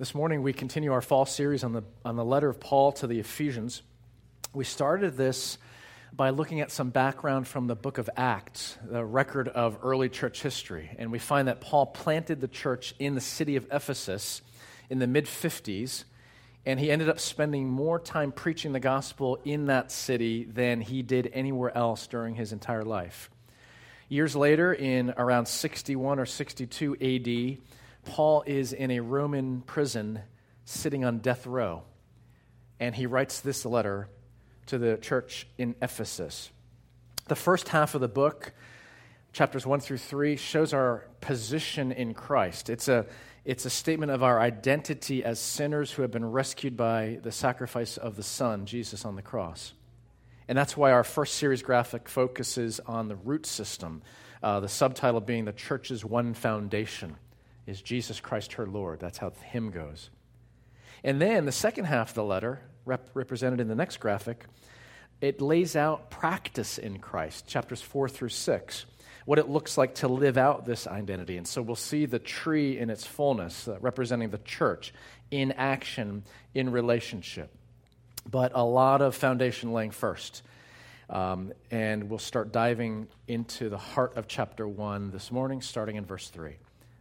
This morning, we continue our fall series on the, on the letter of Paul to the Ephesians. We started this by looking at some background from the book of Acts, the record of early church history. And we find that Paul planted the church in the city of Ephesus in the mid 50s, and he ended up spending more time preaching the gospel in that city than he did anywhere else during his entire life. Years later, in around 61 or 62 AD, Paul is in a Roman prison sitting on death row, and he writes this letter to the church in Ephesus. The first half of the book, chapters 1 through 3, shows our position in Christ. It's a, it's a statement of our identity as sinners who have been rescued by the sacrifice of the Son, Jesus, on the cross. And that's why our first series graphic focuses on the root system, uh, the subtitle being The Church's One Foundation is Jesus Christ her Lord. That's how the hymn goes. And then the second half of the letter, rep- represented in the next graphic, it lays out practice in Christ, chapters 4 through 6, what it looks like to live out this identity. And so we'll see the tree in its fullness, uh, representing the church in action, in relationship. But a lot of foundation laying first. Um, and we'll start diving into the heart of chapter 1 this morning, starting in verse 3.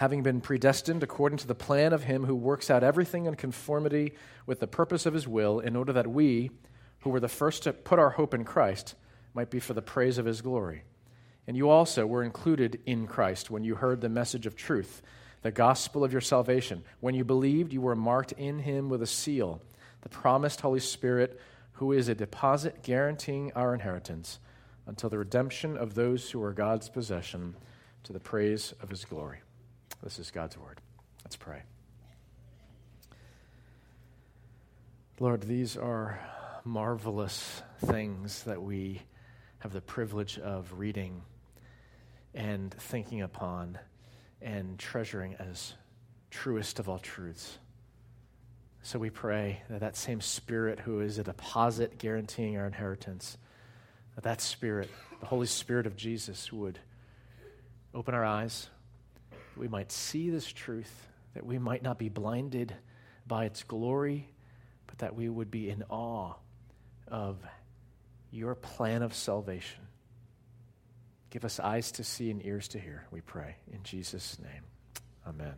having been predestined according to the plan of Him who works out everything in conformity with the purpose of His will, in order that we, who were the first to put our hope in Christ, might be for the praise of His glory. And you also were included in Christ when you heard the message of truth, the gospel of your salvation. When you believed, you were marked in Him with a seal, the promised Holy Spirit, who is a deposit guaranteeing our inheritance until the redemption of those who are God's possession to the praise of His glory. This is God's word. Let's pray. Lord, these are marvelous things that we have the privilege of reading and thinking upon and treasuring as truest of all truths. So we pray that that same Spirit who is a deposit guaranteeing our inheritance, that that Spirit, the Holy Spirit of Jesus, would open our eyes, we might see this truth, that we might not be blinded by its glory, but that we would be in awe of your plan of salvation. Give us eyes to see and ears to hear, we pray. In Jesus' name, amen.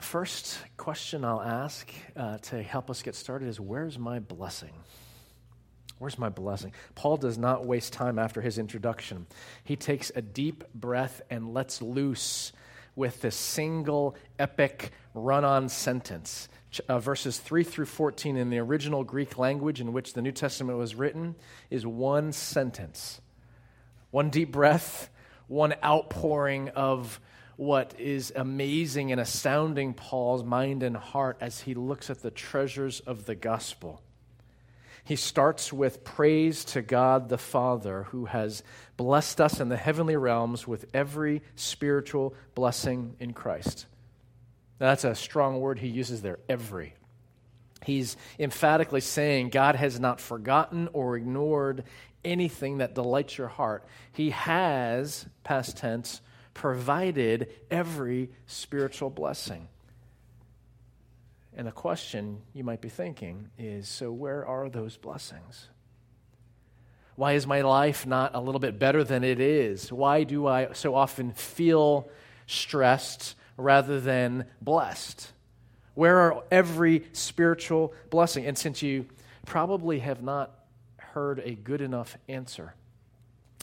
First question I'll ask uh, to help us get started is Where's my blessing? Where's my blessing? Paul does not waste time after his introduction. He takes a deep breath and lets loose with this single epic run on sentence. Uh, verses 3 through 14 in the original Greek language in which the New Testament was written is one sentence. One deep breath, one outpouring of what is amazing and astounding Paul's mind and heart as he looks at the treasures of the gospel he starts with praise to God the Father, who has blessed us in the heavenly realms with every spiritual blessing in Christ. Now, that's a strong word he uses there, every. He's emphatically saying God has not forgotten or ignored anything that delights your heart. He has, past tense, provided every spiritual blessing. And the question you might be thinking is so, where are those blessings? Why is my life not a little bit better than it is? Why do I so often feel stressed rather than blessed? Where are every spiritual blessing? And since you probably have not heard a good enough answer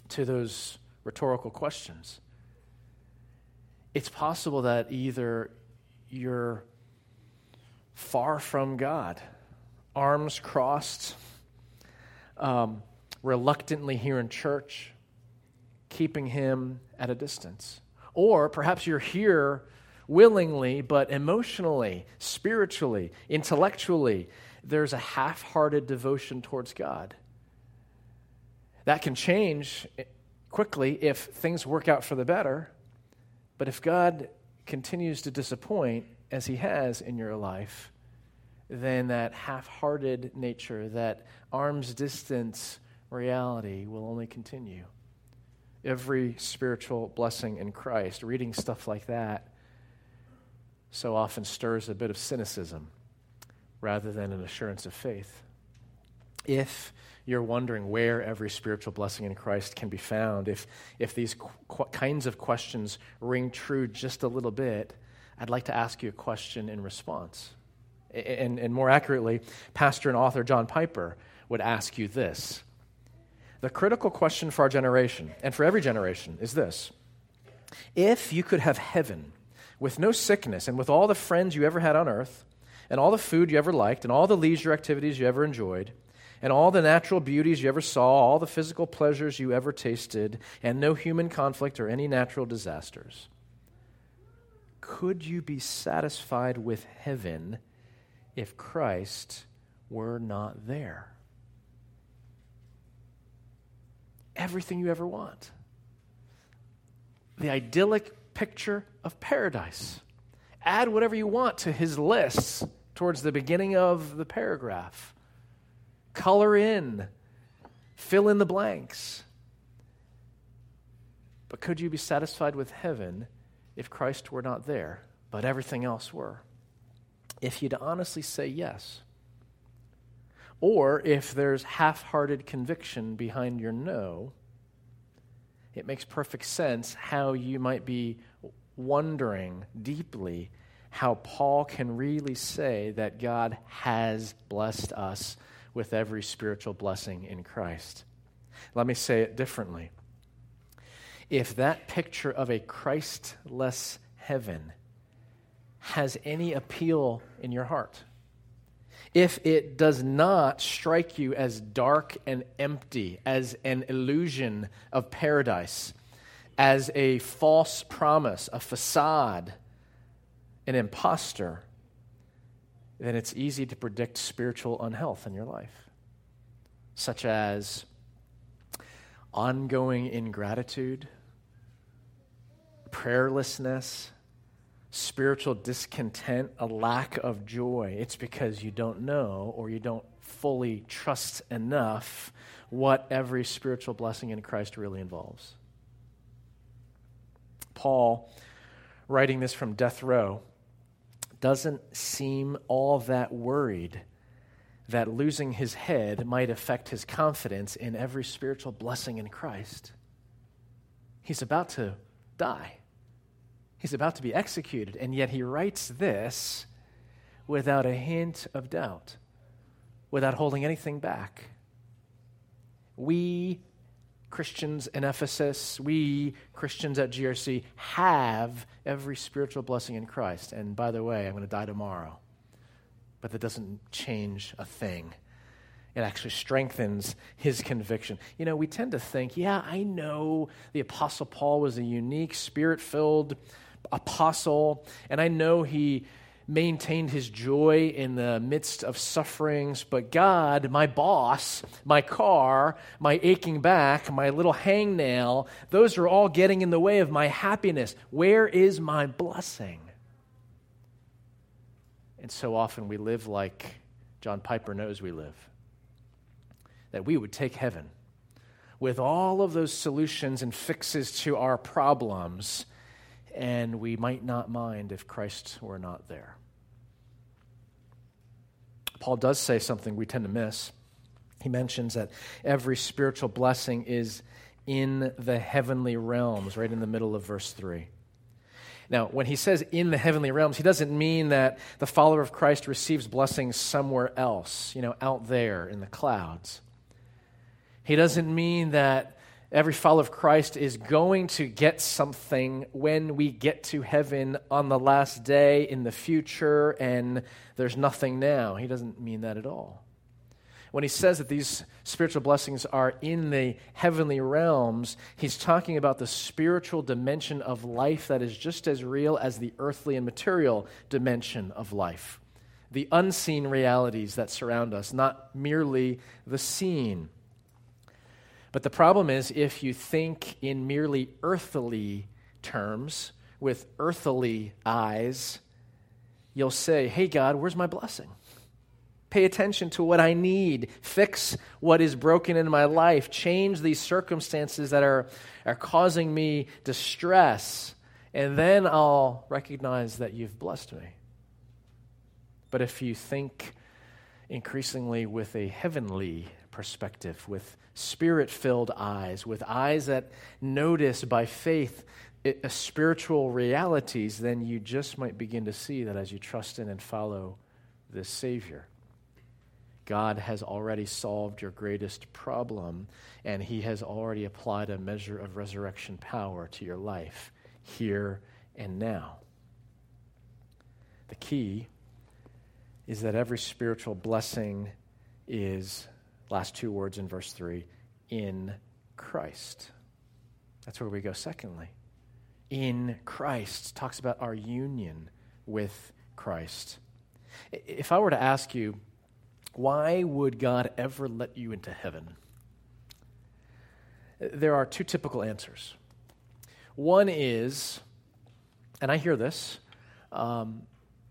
to those rhetorical questions, it's possible that either you're far from God, arms crossed, um, reluctantly here in church, keeping Him at a distance. Or perhaps you're here willingly, but emotionally, spiritually, intellectually, there's a half hearted devotion towards God. That can change quickly if things work out for the better, but if God continues to disappoint, as He has in your life, then that half hearted nature, that arm's distance reality will only continue. Every spiritual blessing in Christ, reading stuff like that, so often stirs a bit of cynicism rather than an assurance of faith. If you're wondering where every spiritual blessing in Christ can be found, if, if these qu- kinds of questions ring true just a little bit, I'd like to ask you a question in response. And, and more accurately, pastor and author John Piper would ask you this. The critical question for our generation, and for every generation, is this If you could have heaven with no sickness, and with all the friends you ever had on earth, and all the food you ever liked, and all the leisure activities you ever enjoyed, and all the natural beauties you ever saw, all the physical pleasures you ever tasted, and no human conflict or any natural disasters. Could you be satisfied with heaven if Christ were not there? Everything you ever want. The idyllic picture of paradise. Add whatever you want to his lists towards the beginning of the paragraph. Color in, fill in the blanks. But could you be satisfied with heaven if Christ were not there, but everything else were? If you'd honestly say yes, or if there's half hearted conviction behind your no, it makes perfect sense how you might be wondering deeply how Paul can really say that God has blessed us with every spiritual blessing in Christ. Let me say it differently. If that picture of a Christless heaven has any appeal in your heart, if it does not strike you as dark and empty, as an illusion of paradise, as a false promise, a facade, an impostor, then it's easy to predict spiritual unhealth in your life, such as ongoing ingratitude, prayerlessness, spiritual discontent, a lack of joy, it's because you don't know or you don't fully trust enough what every spiritual blessing in Christ really involves. Paul, writing this from death row, doesn't seem all that worried that losing his head might affect his confidence in every spiritual blessing in Christ. He's about to die. He's about to be executed, and yet he writes this without a hint of doubt, without holding anything back. We Christians in Ephesus, we Christians at GRC have every spiritual blessing in Christ. And by the way, I'm going to die tomorrow. But that doesn't change a thing. It actually strengthens his conviction. You know, we tend to think, yeah, I know the Apostle Paul was a unique, spirit filled apostle, and I know he maintained his joy in the midst of sufferings, but God, my boss, my car, my aching back, my little hangnail, those are all getting in the way of my happiness. Where is my blessing? And so often we live like John Piper knows we live that we would take heaven with all of those solutions and fixes to our problems and we might not mind if Christ were not there. Paul does say something we tend to miss. He mentions that every spiritual blessing is in the heavenly realms, right in the middle of verse 3. Now, when he says in the heavenly realms, he doesn't mean that the follower of Christ receives blessings somewhere else, you know, out there in the clouds. He doesn't mean that every follower of Christ is going to get something when we get to heaven on the last day in the future and there's nothing now. He doesn't mean that at all. When he says that these spiritual blessings are in the heavenly realms, he's talking about the spiritual dimension of life that is just as real as the earthly and material dimension of life. The unseen realities that surround us, not merely the seen. But the problem is, if you think in merely earthly terms, with earthly eyes, you'll say, Hey, God, where's my blessing? Pay attention to what I need. Fix what is broken in my life. Change these circumstances that are, are causing me distress. And then I'll recognize that you've blessed me. But if you think increasingly with a heavenly perspective, with spirit filled eyes, with eyes that notice by faith it, uh, spiritual realities, then you just might begin to see that as you trust in and follow this Savior. God has already solved your greatest problem, and He has already applied a measure of resurrection power to your life here and now. The key is that every spiritual blessing is Last two words in verse 3 in Christ. That's where we go, secondly. In Christ talks about our union with Christ. If I were to ask you, why would God ever let you into heaven? There are two typical answers. One is, and I hear this, um,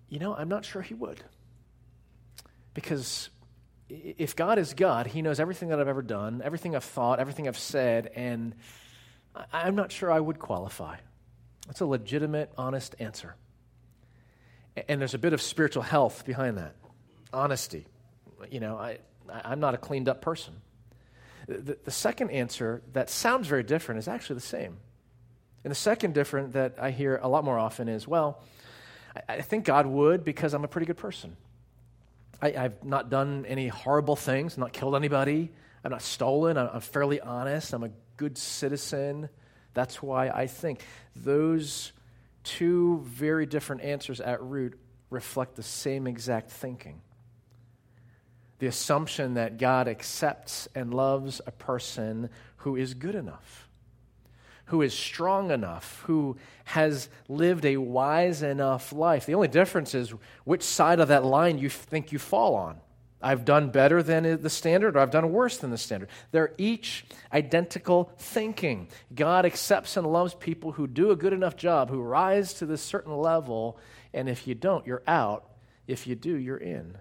you know, I'm not sure He would. Because if God is God, He knows everything that I've ever done, everything I've thought, everything I've said, and I'm not sure I would qualify. That's a legitimate, honest answer. And there's a bit of spiritual health behind that honesty. You know, I, I'm not a cleaned up person. The, the second answer that sounds very different is actually the same. And the second different that I hear a lot more often is well, I, I think God would because I'm a pretty good person. I, have not done any horrible things, not killed anybody, I've not stolen, I'm, I'm fairly honest, I'm a good citizen. That's why I think those two very different answers at root reflect the same exact thinking. The assumption that God accepts and loves a person who is good enough who is strong enough, who has lived a wise enough life. The only difference is which side of that line you think you fall on. I've done better than the standard, or I've done worse than the standard. They're each identical thinking. God accepts and loves people who do a good enough job, who rise to this certain level, and if you don't, you're out. If you do, you're in.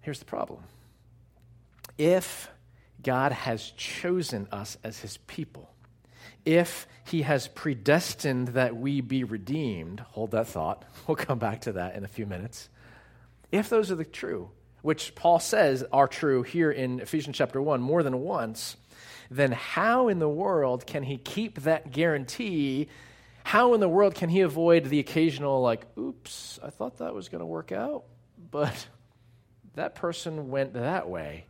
Here's the problem. If God has chosen us as his people. If he has predestined that we be redeemed, hold that thought. We'll come back to that in a few minutes. If those are the true, which Paul says are true here in Ephesians chapter 1 more than once, then how in the world can he keep that guarantee? How in the world can he avoid the occasional, like, oops, I thought that was going to work out, but that person went that way?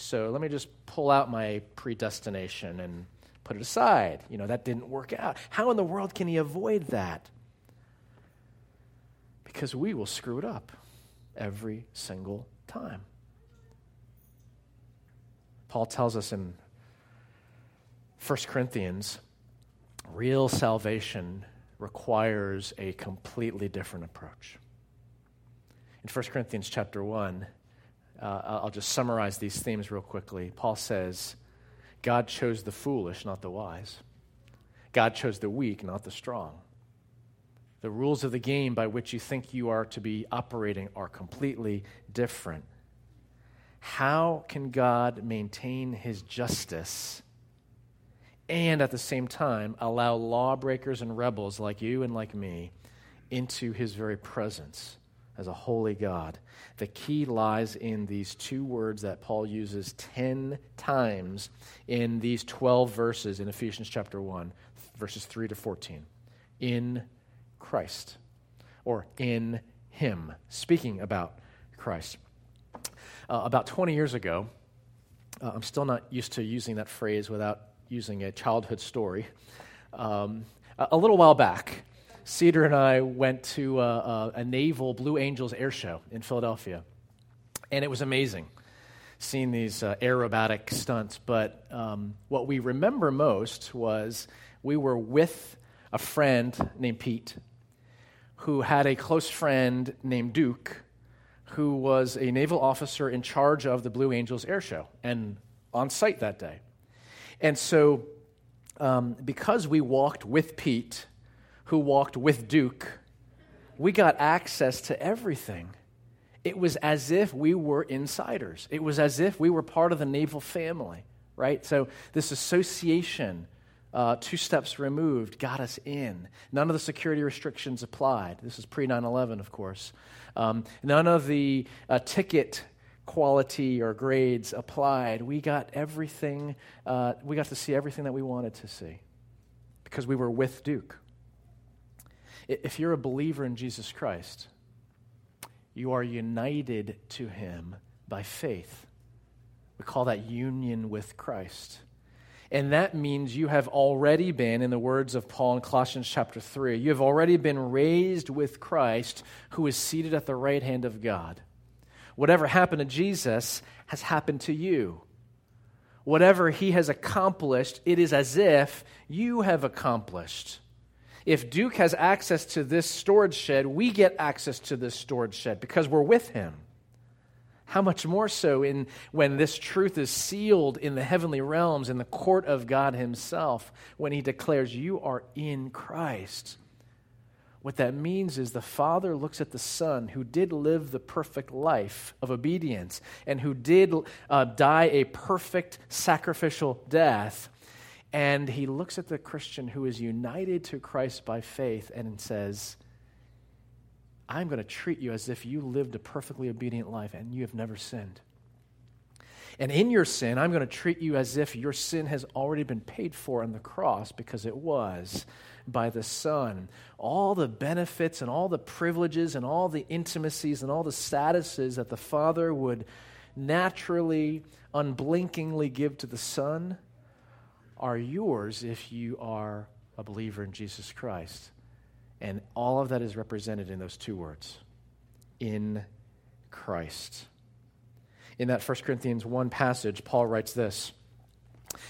So let me just pull out my predestination and put it aside. You know, that didn't work out. How in the world can he avoid that? Because we will screw it up every single time. Paul tells us in 1 Corinthians real salvation requires a completely different approach. In 1 Corinthians chapter 1, uh, I'll just summarize these themes real quickly. Paul says, God chose the foolish, not the wise. God chose the weak, not the strong. The rules of the game by which you think you are to be operating are completely different. How can God maintain his justice and at the same time allow lawbreakers and rebels like you and like me into his very presence? As a holy God. The key lies in these two words that Paul uses 10 times in these 12 verses in Ephesians chapter 1. verses 3 to 14. In Christ, or in Him, speaking about Christ. Uh, about 20 years ago, uh, I'm still not used to using that phrase without using a childhood story. Um, a, a, little while back, Cedar and I went to a, uh, a, a naval Blue Angels air show in Philadelphia, and it was amazing seeing these uh, aerobatic stunts. But um, what we remember most was we were with a friend named Pete who had a close friend named Duke who was a naval officer in charge of the Blue Angels air show and on site that day. And so, um, because we walked with Pete, who walked with Duke, we got access to everything. It was as if we were insiders. It was as if we were part of the naval family, right? So, this association, uh, two steps removed, got us in. None of the security restrictions applied. This is pre 9 11, of course. Um, none of the uh, ticket quality or grades applied. We got everything, uh, we got to see everything that we wanted to see because we were with Duke. If you're a believer in Jesus Christ, you are united to him by faith. We call that union with Christ. And that means you have already been, in the words of Paul in Colossians chapter 3, you have already been raised with Christ, who is seated at the right hand of God. Whatever happened to Jesus has happened to you. Whatever he has accomplished, it is as if you have accomplished. If Duke has access to this storage shed, we get access to this storage shed because we're with him. How much more so in, when this truth is sealed in the heavenly realms, in the court of God Himself, when He declares, You are in Christ. What that means is the Father looks at the Son who did live the perfect life of obedience and who did uh, die a perfect sacrificial death. And He looks at the Christian who is united to Christ by faith and says, I'm going to treat you as if you lived a perfectly obedient life and you have never sinned. And in your sin, I'm going to treat you as if your sin has already been paid for on the cross because it was by the Son. All the benefits and all the privileges and all the intimacies and all the statuses that the Father would naturally, unblinkingly give to the Son are yours if you are a believer in Jesus Christ. And all of that is represented in those two words in Christ. In that 1 Corinthians 1 passage, Paul writes this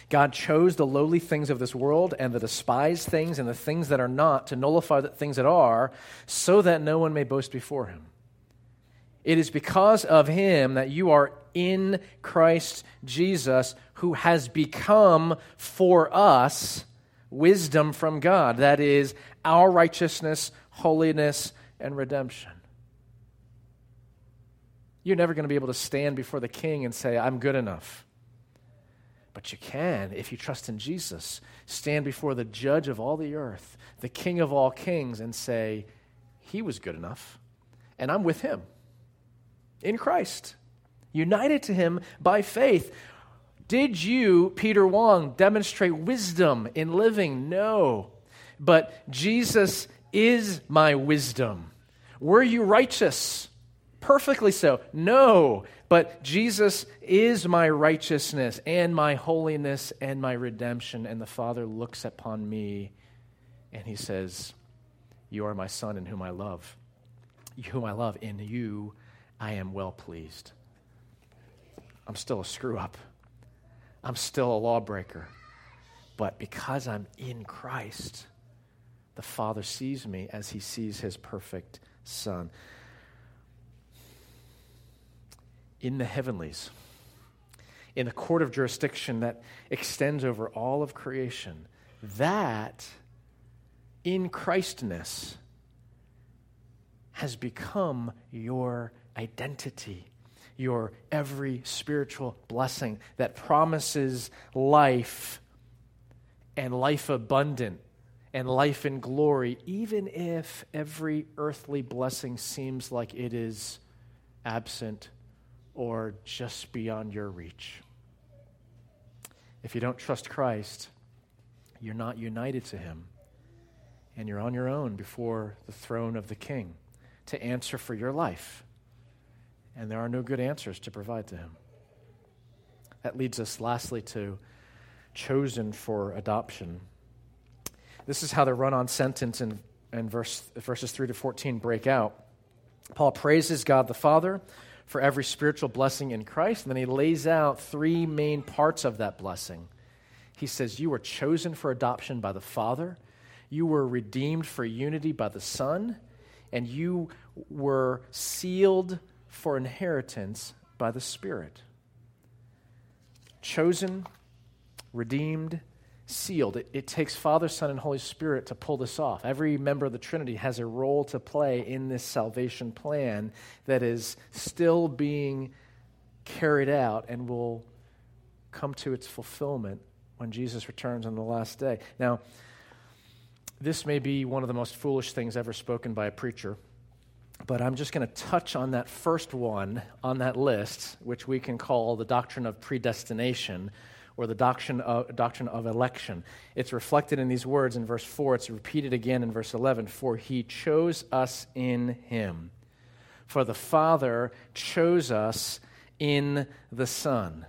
God chose the lowly things of this world and the despised things and the things that are not to nullify the things that are, so that no one may boast before him. It is because of him that you are in Christ Jesus, who has become for us wisdom from God. That is, our righteousness, holiness, and redemption. You're never going to be able to stand before the king and say, I'm good enough. But you can, if you trust in Jesus, stand before the judge of all the earth, the king of all kings, and say, He was good enough, and I'm with him in Christ, united to him by faith. Did you, Peter Wong, demonstrate wisdom in living? No. But Jesus is my wisdom. Were you righteous? Perfectly so. No. But Jesus is my righteousness and my holiness and my redemption. And the Father looks upon me and he says, You are my Son in whom I love. Whom I love. In you I am well pleased. I'm still a screw up. I'm still a lawbreaker. But because I'm in Christ, the Father sees me as he sees his perfect Son. In the heavenlies, in the court of jurisdiction that extends over all of creation, that in Christness has become your identity your every spiritual blessing that promises life and life abundant and life in glory, even if every earthly blessing seems like it is absent or just beyond your reach. If you don't trust Christ, You're not united to Him. And you're on your own before the throne of the King to answer for your life. And there are no good answers to provide to Him. That leads us, lastly, to chosen for adoption. This is how the run on sentence in, in verse, verses 3 to 14 break out. Paul praises God the Father for every spiritual blessing in Christ, and then he lays out three main parts of that blessing. He says, You were chosen for adoption by the Father, you were redeemed for unity by the Son, and you were sealed for inheritance by the Spirit. Chosen, redeemed, sealed. It, it, takes Father, Son, and Holy Spirit to pull this off. Every member of the Trinity has a role to play in this salvation plan that is still being carried out and will come to its fulfillment when Jesus returns on the last day. Now, this may be one of the most foolish things ever spoken by a preacher, but I'm just going to touch on that first one on that list, which we can call the doctrine of predestination or the doctrine of, doctrine of election. It's reflected in these words in verse 4. It's repeated again in verse 11 For he chose us in him. For the Father chose us in the Son.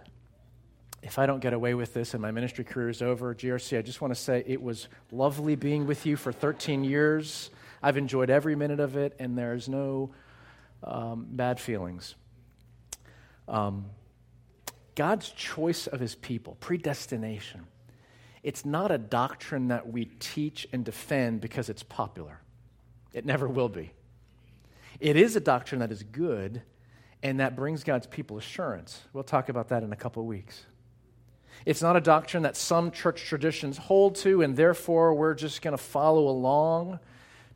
If I don't get away with this and my ministry career is over, GRC, I just want to say it was lovely being with you for 13 years. I've enjoyed every minute of it, and there's no um, bad feelings. Um, God's choice of his people, predestination, it's not a doctrine that we teach and defend because it's popular. It never will be. It is a doctrine that is good and that brings God's people assurance. We'll talk about that in a couple of weeks. It's not a doctrine that some church traditions hold to and therefore we're just going to follow along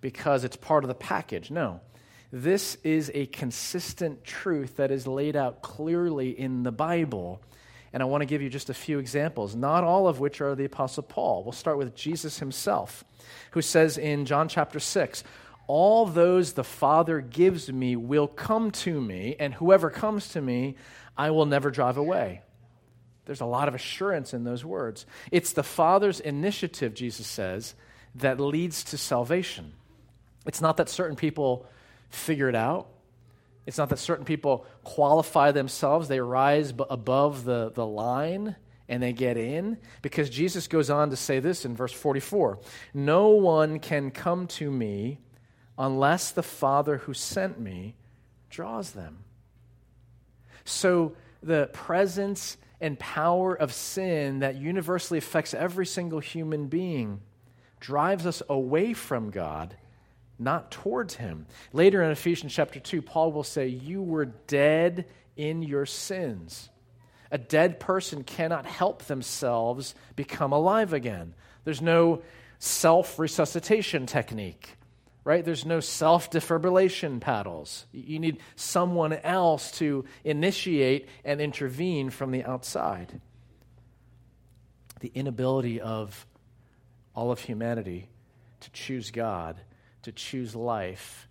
because it's part of the package. No. This is a consistent truth that is laid out clearly in the Bible. And I want to give you just a few examples, not all of which are the Apostle Paul. We'll start with Jesus himself, who says in John chapter 6 All those the Father gives me will come to me, and whoever comes to me, I will never drive away. There's a lot of assurance in those words. It's the Father's initiative, Jesus says, that leads to salvation. It's not that certain people figure it out. It's not that certain people qualify themselves, they rise above the, the line and they get in. Because Jesus goes on to say this in verse 44 No one can come to me unless the Father who sent me draws them. So the presence and power of sin that universally affects every single human being drives us away from God not towards him. Later in Ephesians chapter 2, Paul will say, You were dead in your sins. A dead person cannot help themselves become alive again. There's no self resuscitation technique, right? There's no self defibrillation paddles. You need someone else to initiate and intervene from the outside. The inability of all of humanity to choose God to choose life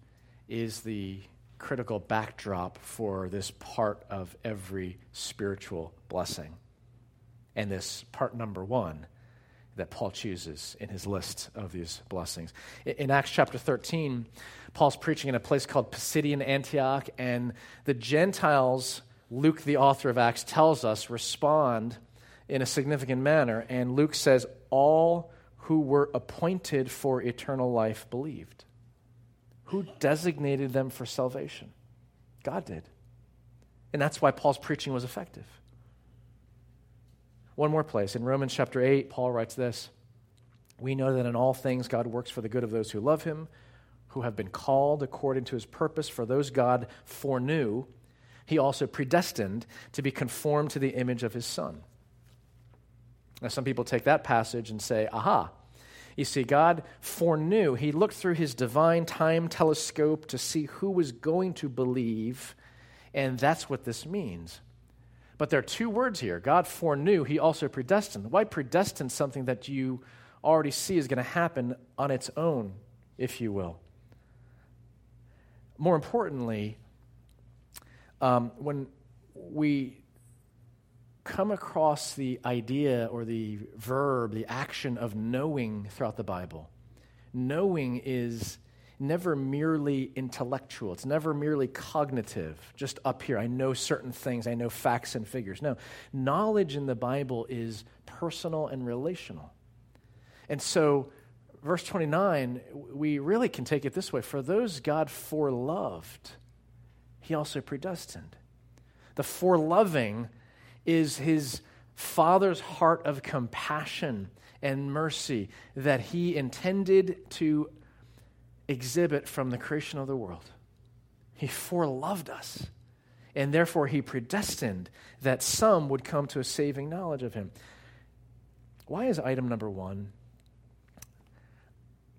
is the critical backdrop for this part of every spiritual blessing. And this part number one that Paul chooses in his list of these blessings. In Acts chapter 13, Paul's preaching in a place called Pisidian Antioch, and the Gentiles, Luke, the author of Acts, tells us, respond in a significant manner. And Luke says, All who were appointed for eternal life believed. Who designated them for salvation? God did. And that's why Paul's preaching was effective. One more place. In Romans chapter 8, Paul writes this We know that in all things God works for the good of those who love him, who have been called according to his purpose. For those God foreknew, he also predestined to be conformed to the image of his Son. Now, some people take that passage and say, aha, you see, God foreknew, He looked through His divine time telescope to see who was going to believe, and that's what this means. But there are two words here God foreknew, He also predestined. Why predestine something that you already see is going to happen on its own, if you will? More importantly, um, when we come across the idea or the verb, the action of knowing throughout the Bible. Knowing is never merely intellectual, it's never merely cognitive, just up here. I know certain things, I know facts and figures. No, knowledge in the Bible is personal and relational. And so, verse 29, we really can take it this way For those God foreloved, he also predestined. The foreloving is his Father's heart of compassion and mercy that he intended to exhibit from the creation of the world. He foreloved us, and therefore he predestined that some would come to a saving knowledge of him. Why is item number one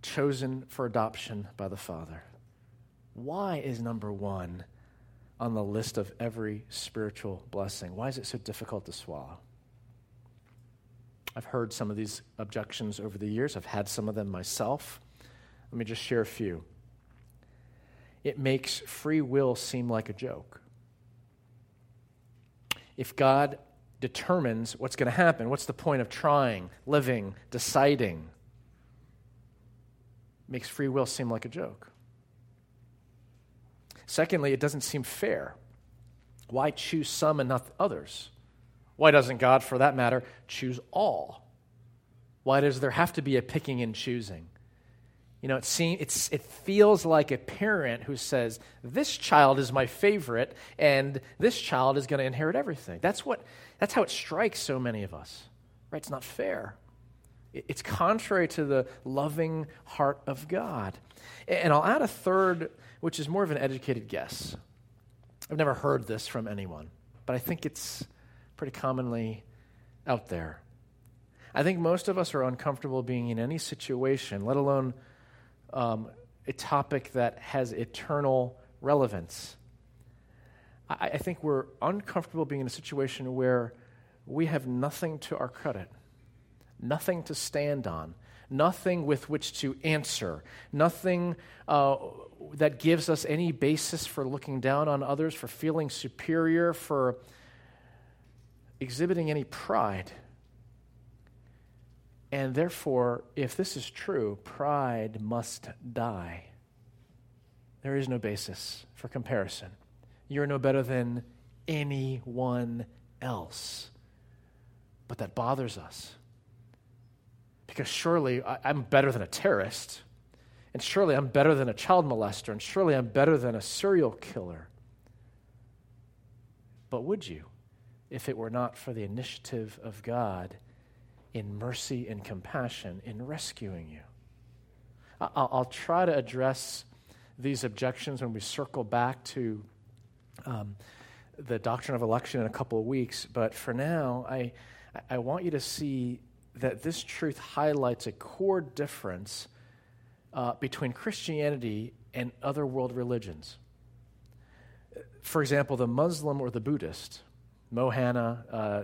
chosen for adoption by the Father? Why is number one on the list of every spiritual blessing? Why is it so difficult to swallow? I've heard some of these objections over the years. I've had some of them myself. Let me just share a few. It makes free will seem like a joke. If God determines what's going to happen, what's the point of trying, living, deciding? Makes free will seem like a joke. Secondly, it doesn't seem fair. Why choose some and not others? Why doesn't God, for that matter, choose all? Why does there have to be a picking and choosing? You know, it, seems, it's, it feels like a parent who says, This child is my favorite, and this child is going to inherit everything. That's, what, that's how it strikes so many of us. Right? It's not fair. It's contrary to the loving heart of God. And I'll add a third, which is more of an educated guess. I've never heard this from anyone, but I think it's pretty commonly out there. I think most of us are uncomfortable being in any situation, let alone um, a topic that has eternal relevance. I, I think we're uncomfortable being in a situation where we have nothing to our credit, nothing to stand on, nothing with which to answer, nothing uh, that gives us any basis for looking down on others, for feeling superior, for exhibiting any pride. And therefore, if this is true, pride must die. There is no basis for comparison. You're no better than anyone else. But that bothers us. Because surely I'm better than a terrorist, and surely I'm better than a child molester, and surely I'm better than a serial killer. But would you, if it were not for the initiative of God in mercy and compassion in rescuing you. I'll, try to address these objections when we circle back to um, the doctrine of election in a couple of weeks, but for now, I, I want you to see that this truth highlights a core difference uh, between Christianity and other world religions. For example, the Muslim or the Buddhist, Mohana, uh,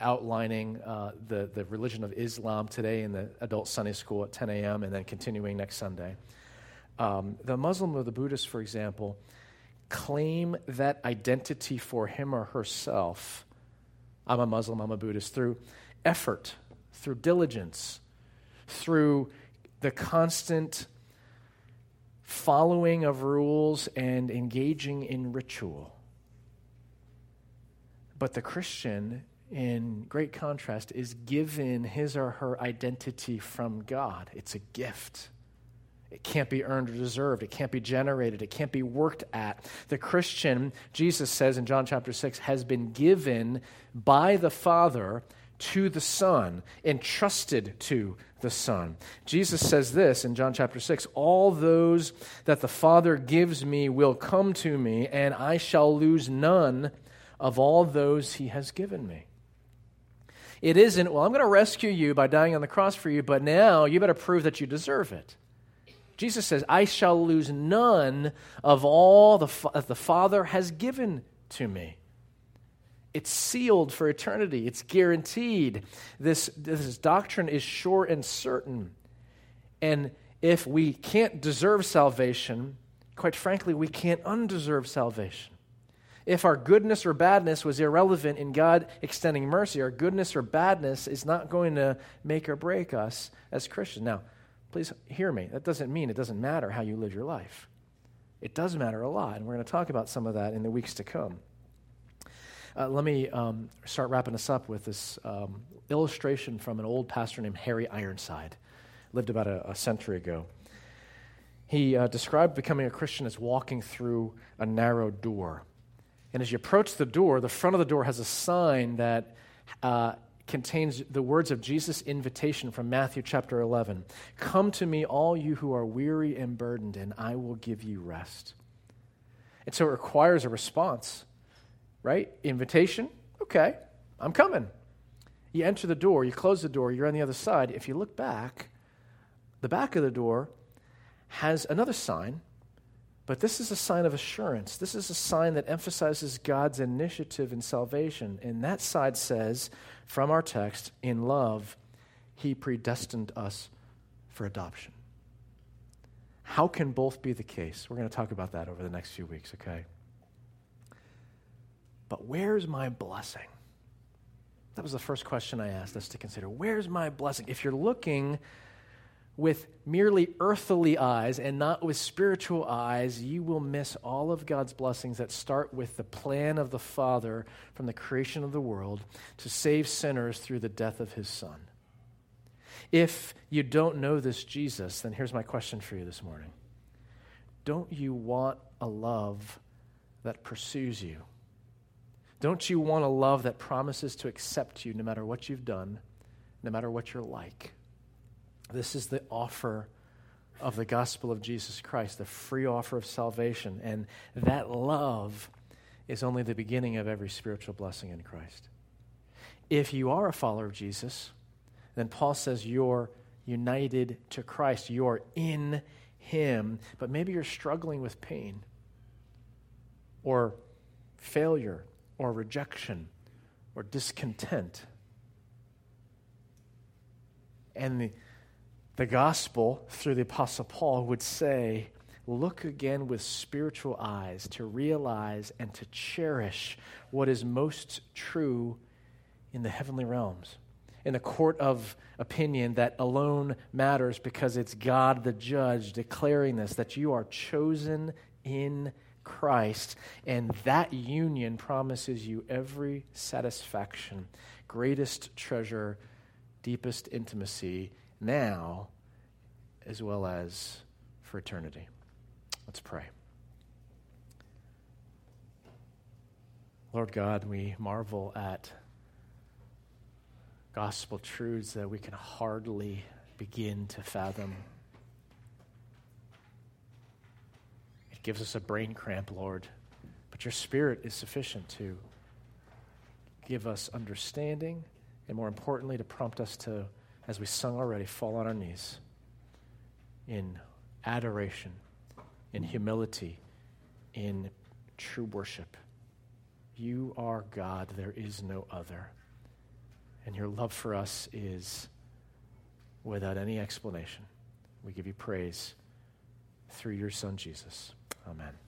outlining uh, the, the religion of Islam today in the adult Sunday school at 10 a.m. and then continuing next Sunday. Um, the Muslim or the Buddhist, for example, claim that identity for him or herself. I'm a Muslim, I'm a Buddhist, through effort, through diligence, through the constant following of rules and engaging in ritual. But the Christian in great contrast, is given his or her identity from God. It's a gift. It can't be earned or deserved. It can't be generated. It can't be worked at. The Christian, Jesus says in John chapter 6, has been given by the Father to the Son, entrusted to the Son. Jesus says this in John chapter 6 All those that the Father gives me will come to me, and I shall lose none of all those he has given me. It isn't, well, I'm going to rescue you by dying on the cross for you, but now you better prove that you deserve it. Jesus says, I shall lose none of all the, that the Father has given to me. It's sealed for eternity, it's guaranteed. This, this doctrine is sure and certain. And if we can't deserve salvation, quite frankly, we can't undeserve salvation. If our goodness or badness was irrelevant in God extending mercy, our goodness or badness is not going to make or break us as Christians. Now, please hear me. That doesn't mean it doesn't matter how you live your life. It does matter a lot, and we're going to talk about some of that in the weeks to come. Uh, let me um, start wrapping us up with this um, illustration from an old pastor named Harry Ironside, lived about a, a century ago. He uh, described becoming a Christian as walking through a narrow door. And as you approach the door, the front of the door has a sign that uh, contains the words of Jesus' invitation from Matthew chapter 11 Come to me, all you who are weary and burdened, and I will give you rest. And so it requires a response, right? Invitation, okay, I'm coming. You enter the door, you close the door, you're on the other side. If you look back, the back of the door has another sign but this is a sign of assurance. This is a sign that emphasizes God's initiative in salvation. And that side says, from our text, in love, he predestined us for adoption. How can both be the case? We're going to talk about that over the next few weeks, okay? But where's my blessing? That was the first question I asked us to consider. Where's my blessing? If you're looking with merely earthly eyes and not with spiritual eyes, you will miss all of God's blessings that start with the plan of the Father from the creation of the world to save sinners through the death of his Son. If you don't know this Jesus, then here's my question for you this morning Don't you want a love that pursues you? Don't you want a love that promises to accept you no matter what you've done, no matter what you're like? This is the offer of the gospel of Jesus Christ, the free offer of salvation. And that love is only the beginning of every spiritual blessing in Christ. If you are a follower of Jesus, then Paul says you're united to Christ. You're in Him. But maybe you're struggling with pain or failure or rejection or discontent. And the the gospel, through the Apostle Paul, would say, look again with spiritual eyes to realize and to cherish what is most true in the heavenly realms, in the court of opinion that alone matters because it's God the judge declaring this, that you are chosen in Christ, and that union promises you every satisfaction, greatest treasure, deepest intimacy now as well as for eternity. Let's pray. Lord God, we marvel at gospel truths that we can hardly begin to fathom. Gives us a brain cramp, Lord, but your Spirit is sufficient to give us understanding and, more importantly, to prompt us to as we sung already, fall on our knees in adoration, in humility, in true worship. You are God, there is no other. And your love for us is without any explanation. We give you praise through your Son, Jesus. Amen.